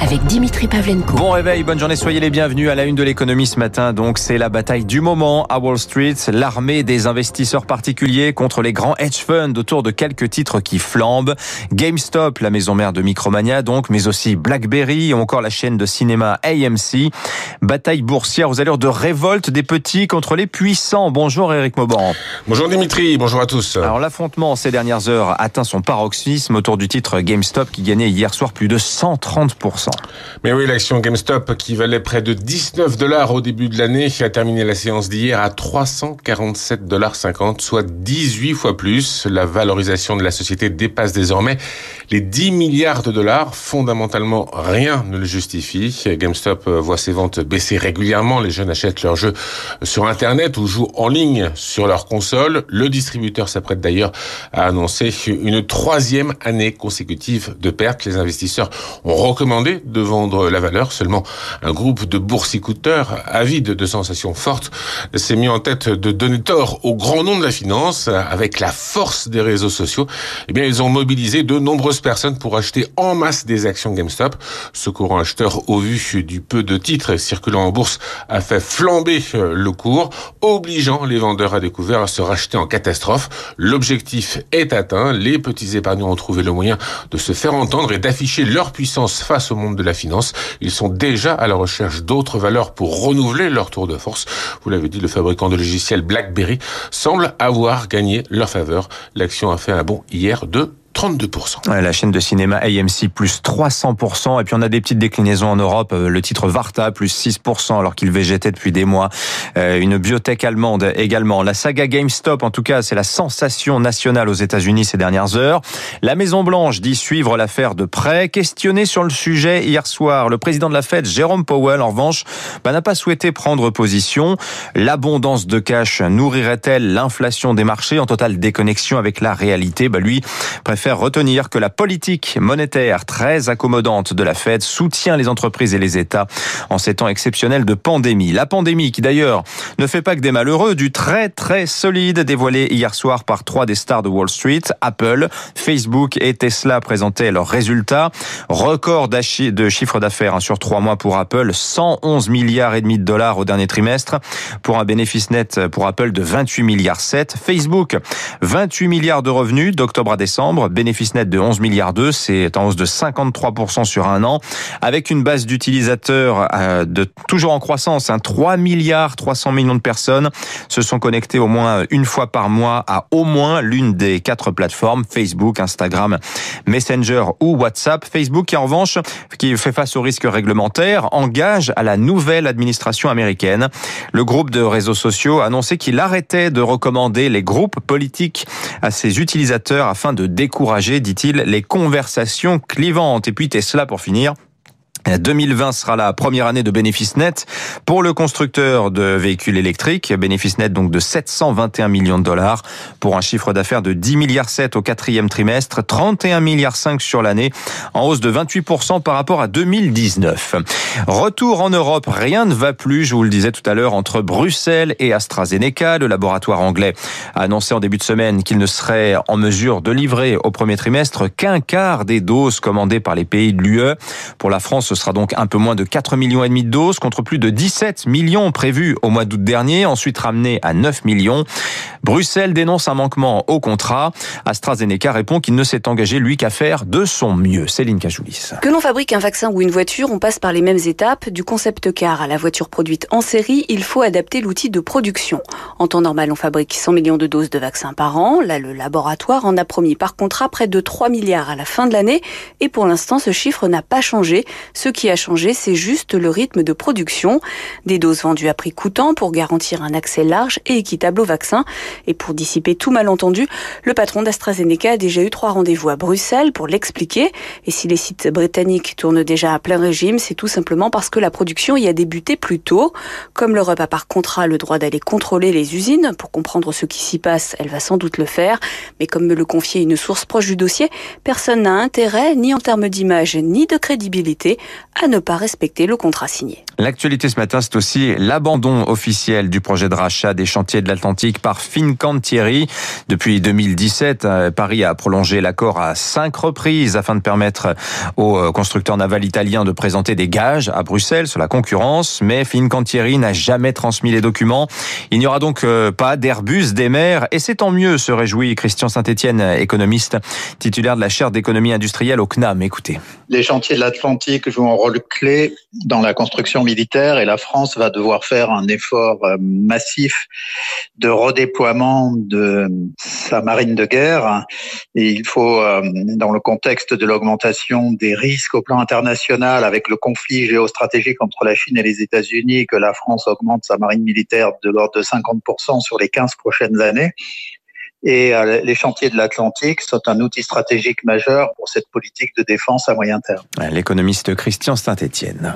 avec Dimitri Pavlenko. Bon réveil, bonne journée, soyez les bienvenus à la une de l'économie ce matin. Donc c'est la bataille du moment à Wall Street, l'armée des investisseurs particuliers contre les grands hedge funds autour de quelques titres qui flambent. GameStop, la maison mère de Micromania donc, mais aussi BlackBerry ou encore la chaîne de cinéma AMC. Bataille boursière aux allures de révolte des petits contre les puissants. Bonjour Eric Mauban. Bonjour Dimitri, bonjour à tous. Alors l'affrontement ces dernières heures atteint son paroxysme autour du titre GameStop qui gagnait hier soir plus de 130%. Mais oui, l'action GameStop qui valait près de 19 dollars au début de l'année a terminé la séance d'hier à 347 dollars 50, soit 18 fois plus. La valorisation de la société dépasse désormais les 10 milliards de dollars. Fondamentalement, rien ne le justifie. GameStop voit ses ventes baisser régulièrement. Les jeunes achètent leurs jeux sur Internet ou jouent en ligne sur leur console. Le distributeur s'apprête d'ailleurs à annoncer une troisième année consécutive de pertes. Les investisseurs ont recommandé de vendre la valeur. Seulement, un groupe de boursicoteurs avides de sensations fortes s'est mis en tête de donner tort au grand nom de la finance avec la force des réseaux sociaux. Eh bien, ils ont mobilisé de nombreuses personnes pour acheter en masse des actions GameStop. Ce courant acheteur, au vu du peu de titres circulant en bourse, a fait flamber le cours, obligeant les vendeurs à découvert à se racheter en catastrophe. L'objectif est atteint. Les petits épargnants ont trouvé le moyen de se faire entendre et d'afficher leur puissance face au monde de la finance. Ils sont déjà à la recherche d'autres valeurs pour renouveler leur tour de force. Vous l'avez dit, le fabricant de logiciels BlackBerry semble avoir gagné leur faveur. L'action a fait un bond hier de 32%. La chaîne de cinéma AMC plus 300%. Et puis on a des petites déclinaisons en Europe. Euh, le titre Varta plus 6% alors qu'il végétait depuis des mois. Euh, une biotech allemande également. La saga GameStop, en tout cas, c'est la sensation nationale aux États-Unis ces dernières heures. La Maison Blanche dit suivre l'affaire de près. Questionné sur le sujet hier soir, le président de la Fed, Jérôme Powell, en revanche, bah, n'a pas souhaité prendre position. L'abondance de cash nourrirait-elle l'inflation des marchés? En totale déconnexion avec la réalité bah, Lui préfère faire retenir que la politique monétaire très accommodante de la Fed soutient les entreprises et les États en ces temps exceptionnels de pandémie. La pandémie qui d'ailleurs ne fait pas que des malheureux, du très très solide dévoilé hier soir par trois des stars de Wall Street, Apple, Facebook et Tesla présentaient leurs résultats. Record de chiffre d'affaires hein, sur trois mois pour Apple, 111 milliards et demi de dollars au dernier trimestre pour un bénéfice net pour Apple de 28 milliards 7. Facebook, 28 milliards de revenus d'octobre à décembre, bénéfice net de 11 milliards d'euros, c'est en hausse de 53% sur un an, avec une base d'utilisateurs euh, de toujours en croissance, hein, 3 milliards 300 millions de personnes se sont connectées au moins une fois par mois à au moins l'une des quatre plateformes, Facebook, Instagram, Messenger ou WhatsApp. Facebook qui en revanche, qui fait face aux risques réglementaires, engage à la nouvelle administration américaine. Le groupe de réseaux sociaux a annoncé qu'il arrêtait de recommander les groupes politiques à ses utilisateurs afin de découvrir dit-il, les conversations clivantes. Et puis Tesla, pour finir, 2020 sera la première année de bénéfice net pour le constructeur de véhicules électriques. Bénéfice net donc de 721 millions de dollars pour un chiffre d'affaires de 10 milliards 7 au quatrième trimestre, 31 milliards 5 sur l'année, en hausse de 28% par rapport à 2019. Retour en Europe, rien ne va plus, je vous le disais tout à l'heure, entre Bruxelles et AstraZeneca. Le laboratoire anglais a annoncé en début de semaine qu'il ne serait en mesure de livrer au premier trimestre qu'un quart des doses commandées par les pays de l'UE. Pour la France, ce sera donc un peu moins de 4 millions et demi de doses contre plus de 17 millions prévus au mois d'août dernier, ensuite ramené à 9 millions. Bruxelles dénonce un manquement au contrat. AstraZeneca répond qu'il ne s'est engagé lui qu'à faire de son mieux. Céline Cajoulis. Que l'on fabrique un vaccin ou une voiture, on passe par les mêmes étapes. Du concept car à la voiture produite en série, il faut adapter l'outil de production. En temps normal, on fabrique 100 millions de doses de vaccins par an. Là, le laboratoire en a promis par contrat près de 3 milliards à la fin de l'année. Et pour l'instant, ce chiffre n'a pas changé. Ce qui a changé, c'est juste le rythme de production. Des doses vendues à prix coûtant pour garantir un accès large et équitable au vaccin. Et pour dissiper tout malentendu, le patron d'AstraZeneca a déjà eu trois rendez-vous à Bruxelles pour l'expliquer. Et si les sites britanniques tournent déjà à plein régime, c'est tout simplement parce que la production y a débuté plus tôt. Comme l'Europe a par contrat le droit d'aller contrôler les usines pour comprendre ce qui s'y passe, elle va sans doute le faire. Mais comme me le confiait une source proche du dossier, personne n'a intérêt, ni en termes d'image, ni de crédibilité, à ne pas respecter le contrat signé. L'actualité ce matin, c'est aussi l'abandon officiel du projet de rachat des chantiers de l'Atlantique par Fincantieri. Depuis 2017, euh, Paris a prolongé l'accord à cinq reprises afin de permettre aux euh, constructeurs navals italiens de présenter des gages à Bruxelles sur la concurrence. Mais Fincantieri n'a jamais transmis les documents. Il n'y aura donc euh, pas d'Airbus des mers et c'est tant mieux, se réjouit Christian Saint-Etienne, économiste, titulaire de la chaire d'économie industrielle au CNAM. Écoutez. Les chantiers de l'Atlantique jouent un rôle clé dans la construction militaire et la France va devoir faire un effort euh, massif de redéploiement de sa marine de guerre. Et il faut, euh, dans le contexte de l'augmentation des risques au plan international avec le conflit géostratégique entre la Chine et les États-Unis, que la France augmente sa marine militaire de l'ordre de 50% sur les 15 prochaines années. Et euh, les chantiers de l'Atlantique sont un outil stratégique majeur pour cette politique de défense à moyen terme. L'économiste Christian Saint-Etienne.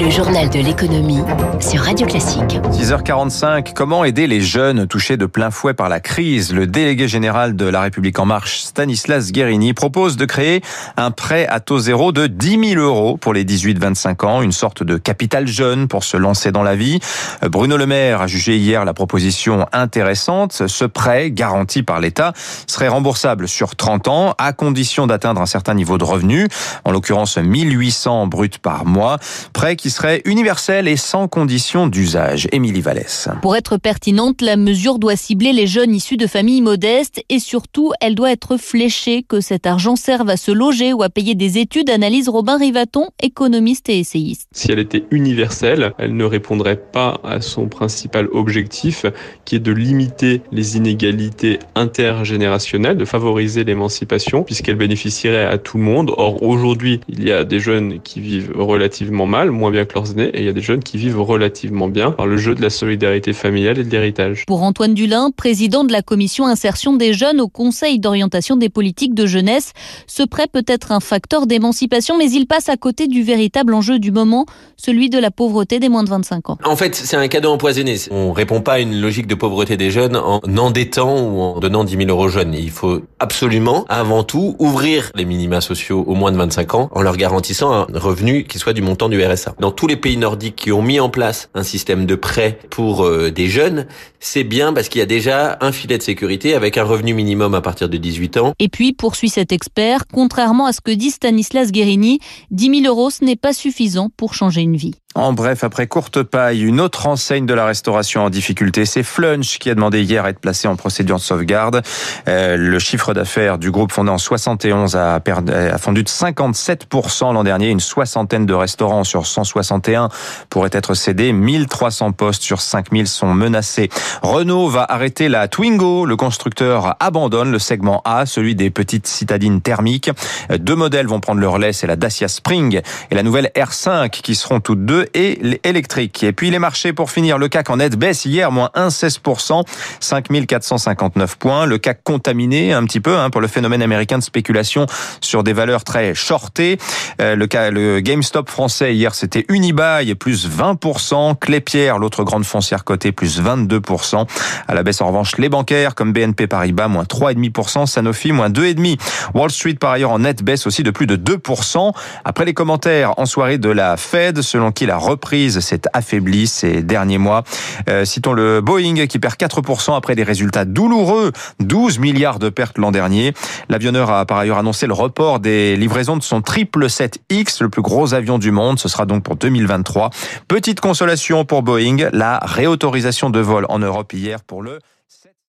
Le journal de l'économie sur Radio Classique. 6h45, comment aider les jeunes touchés de plein fouet par la crise? Le délégué général de La République En Marche, Stanislas Guérini, propose de créer un prêt à taux zéro de 10 000 euros pour les 18-25 ans, une sorte de capital jeune pour se lancer dans la vie. Bruno Le Maire a jugé hier la proposition intéressante. Ce prêt, garanti par l'État, serait remboursable sur 30 ans, à condition d'atteindre un certain niveau de revenu, en l'occurrence 1800 bruts par mois. Prêt qui serait universel et sans condition d'usage. Émilie Vallès. Pour être pertinente, la mesure doit cibler les jeunes issus de familles modestes et surtout, elle doit être fléchée, que cet argent serve à se loger ou à payer des études, analyse Robin Rivaton, économiste et essayiste. Si elle était universelle, elle ne répondrait pas à son principal objectif, qui est de limiter les inégalités intergénérationnelles, de favoriser l'émancipation, puisqu'elle bénéficierait à tout le monde. Or, aujourd'hui, il y a des jeunes qui vivent relativement mal, moins bien que leurs aînés, et il y a des jeunes qui vivent relativement bien par le jeu de la solidarité familiale et de l'héritage. Pour Antoine Dulin, président de la commission insertion des jeunes au Conseil d'orientation des politiques de jeunesse, ce prêt peut être un facteur d'émancipation, mais il passe à côté du véritable enjeu du moment, celui de la pauvreté des moins de 25 ans. En fait, c'est un cadeau empoisonné. On répond pas à une logique de pauvreté des jeunes en endettant ou en donnant 10 000 euros aux jeunes. Il faut absolument, avant tout, ouvrir les minima sociaux aux moins de 25 ans en leur garantissant un revenu qui soit du montant du RSA. Dans tous les pays nordiques qui ont mis en place un système de prêt pour euh, des jeunes, c'est bien parce qu'il y a déjà un filet de sécurité avec un revenu minimum à partir de 18 ans. Et puis, poursuit cet expert, contrairement à ce que dit Stanislas Guérini, 10 000 euros, ce n'est pas suffisant pour changer une vie. En bref, après courte paille, une autre enseigne de la restauration en difficulté, c'est Flunch qui a demandé hier à être placé en procédure de sauvegarde. Euh, le chiffre d'affaires du groupe fondé en 71 a, perdu, a fondu de 57% l'an dernier. Une soixantaine de restaurants sur 161 pourraient être cédés. 1300 postes sur 5000 sont menacés. Renault va arrêter la Twingo. Le constructeur abandonne le segment A, celui des petites citadines thermiques. Deux modèles vont prendre leur relais, c'est la Dacia Spring et la nouvelle R5 qui seront toutes deux et électriques. Et puis les marchés pour finir, le CAC en net baisse hier, moins 1,16%, 5459 points. Le CAC contaminé un petit peu hein, pour le phénomène américain de spéculation sur des valeurs très shortées. Euh, le, le GameStop français hier c'était Unibail plus 20%, Clépierre, l'autre grande foncière cotée plus 22%. À la baisse en revanche les bancaires comme BNP Paribas moins 3,5%, Sanofi moins 2,5%. Wall Street par ailleurs en net baisse aussi de plus de 2%. Après les commentaires en soirée de la Fed selon qui la reprise s'est affaiblie ces derniers mois. Euh, citons le Boeing qui perd 4% après des résultats douloureux, 12 milliards de pertes l'an dernier. L'avionneur a par ailleurs annoncé le report des livraisons de son 777X, le plus gros avion du monde. Ce sera donc pour 2023. Petite consolation pour Boeing, la réautorisation de vol en Europe hier pour le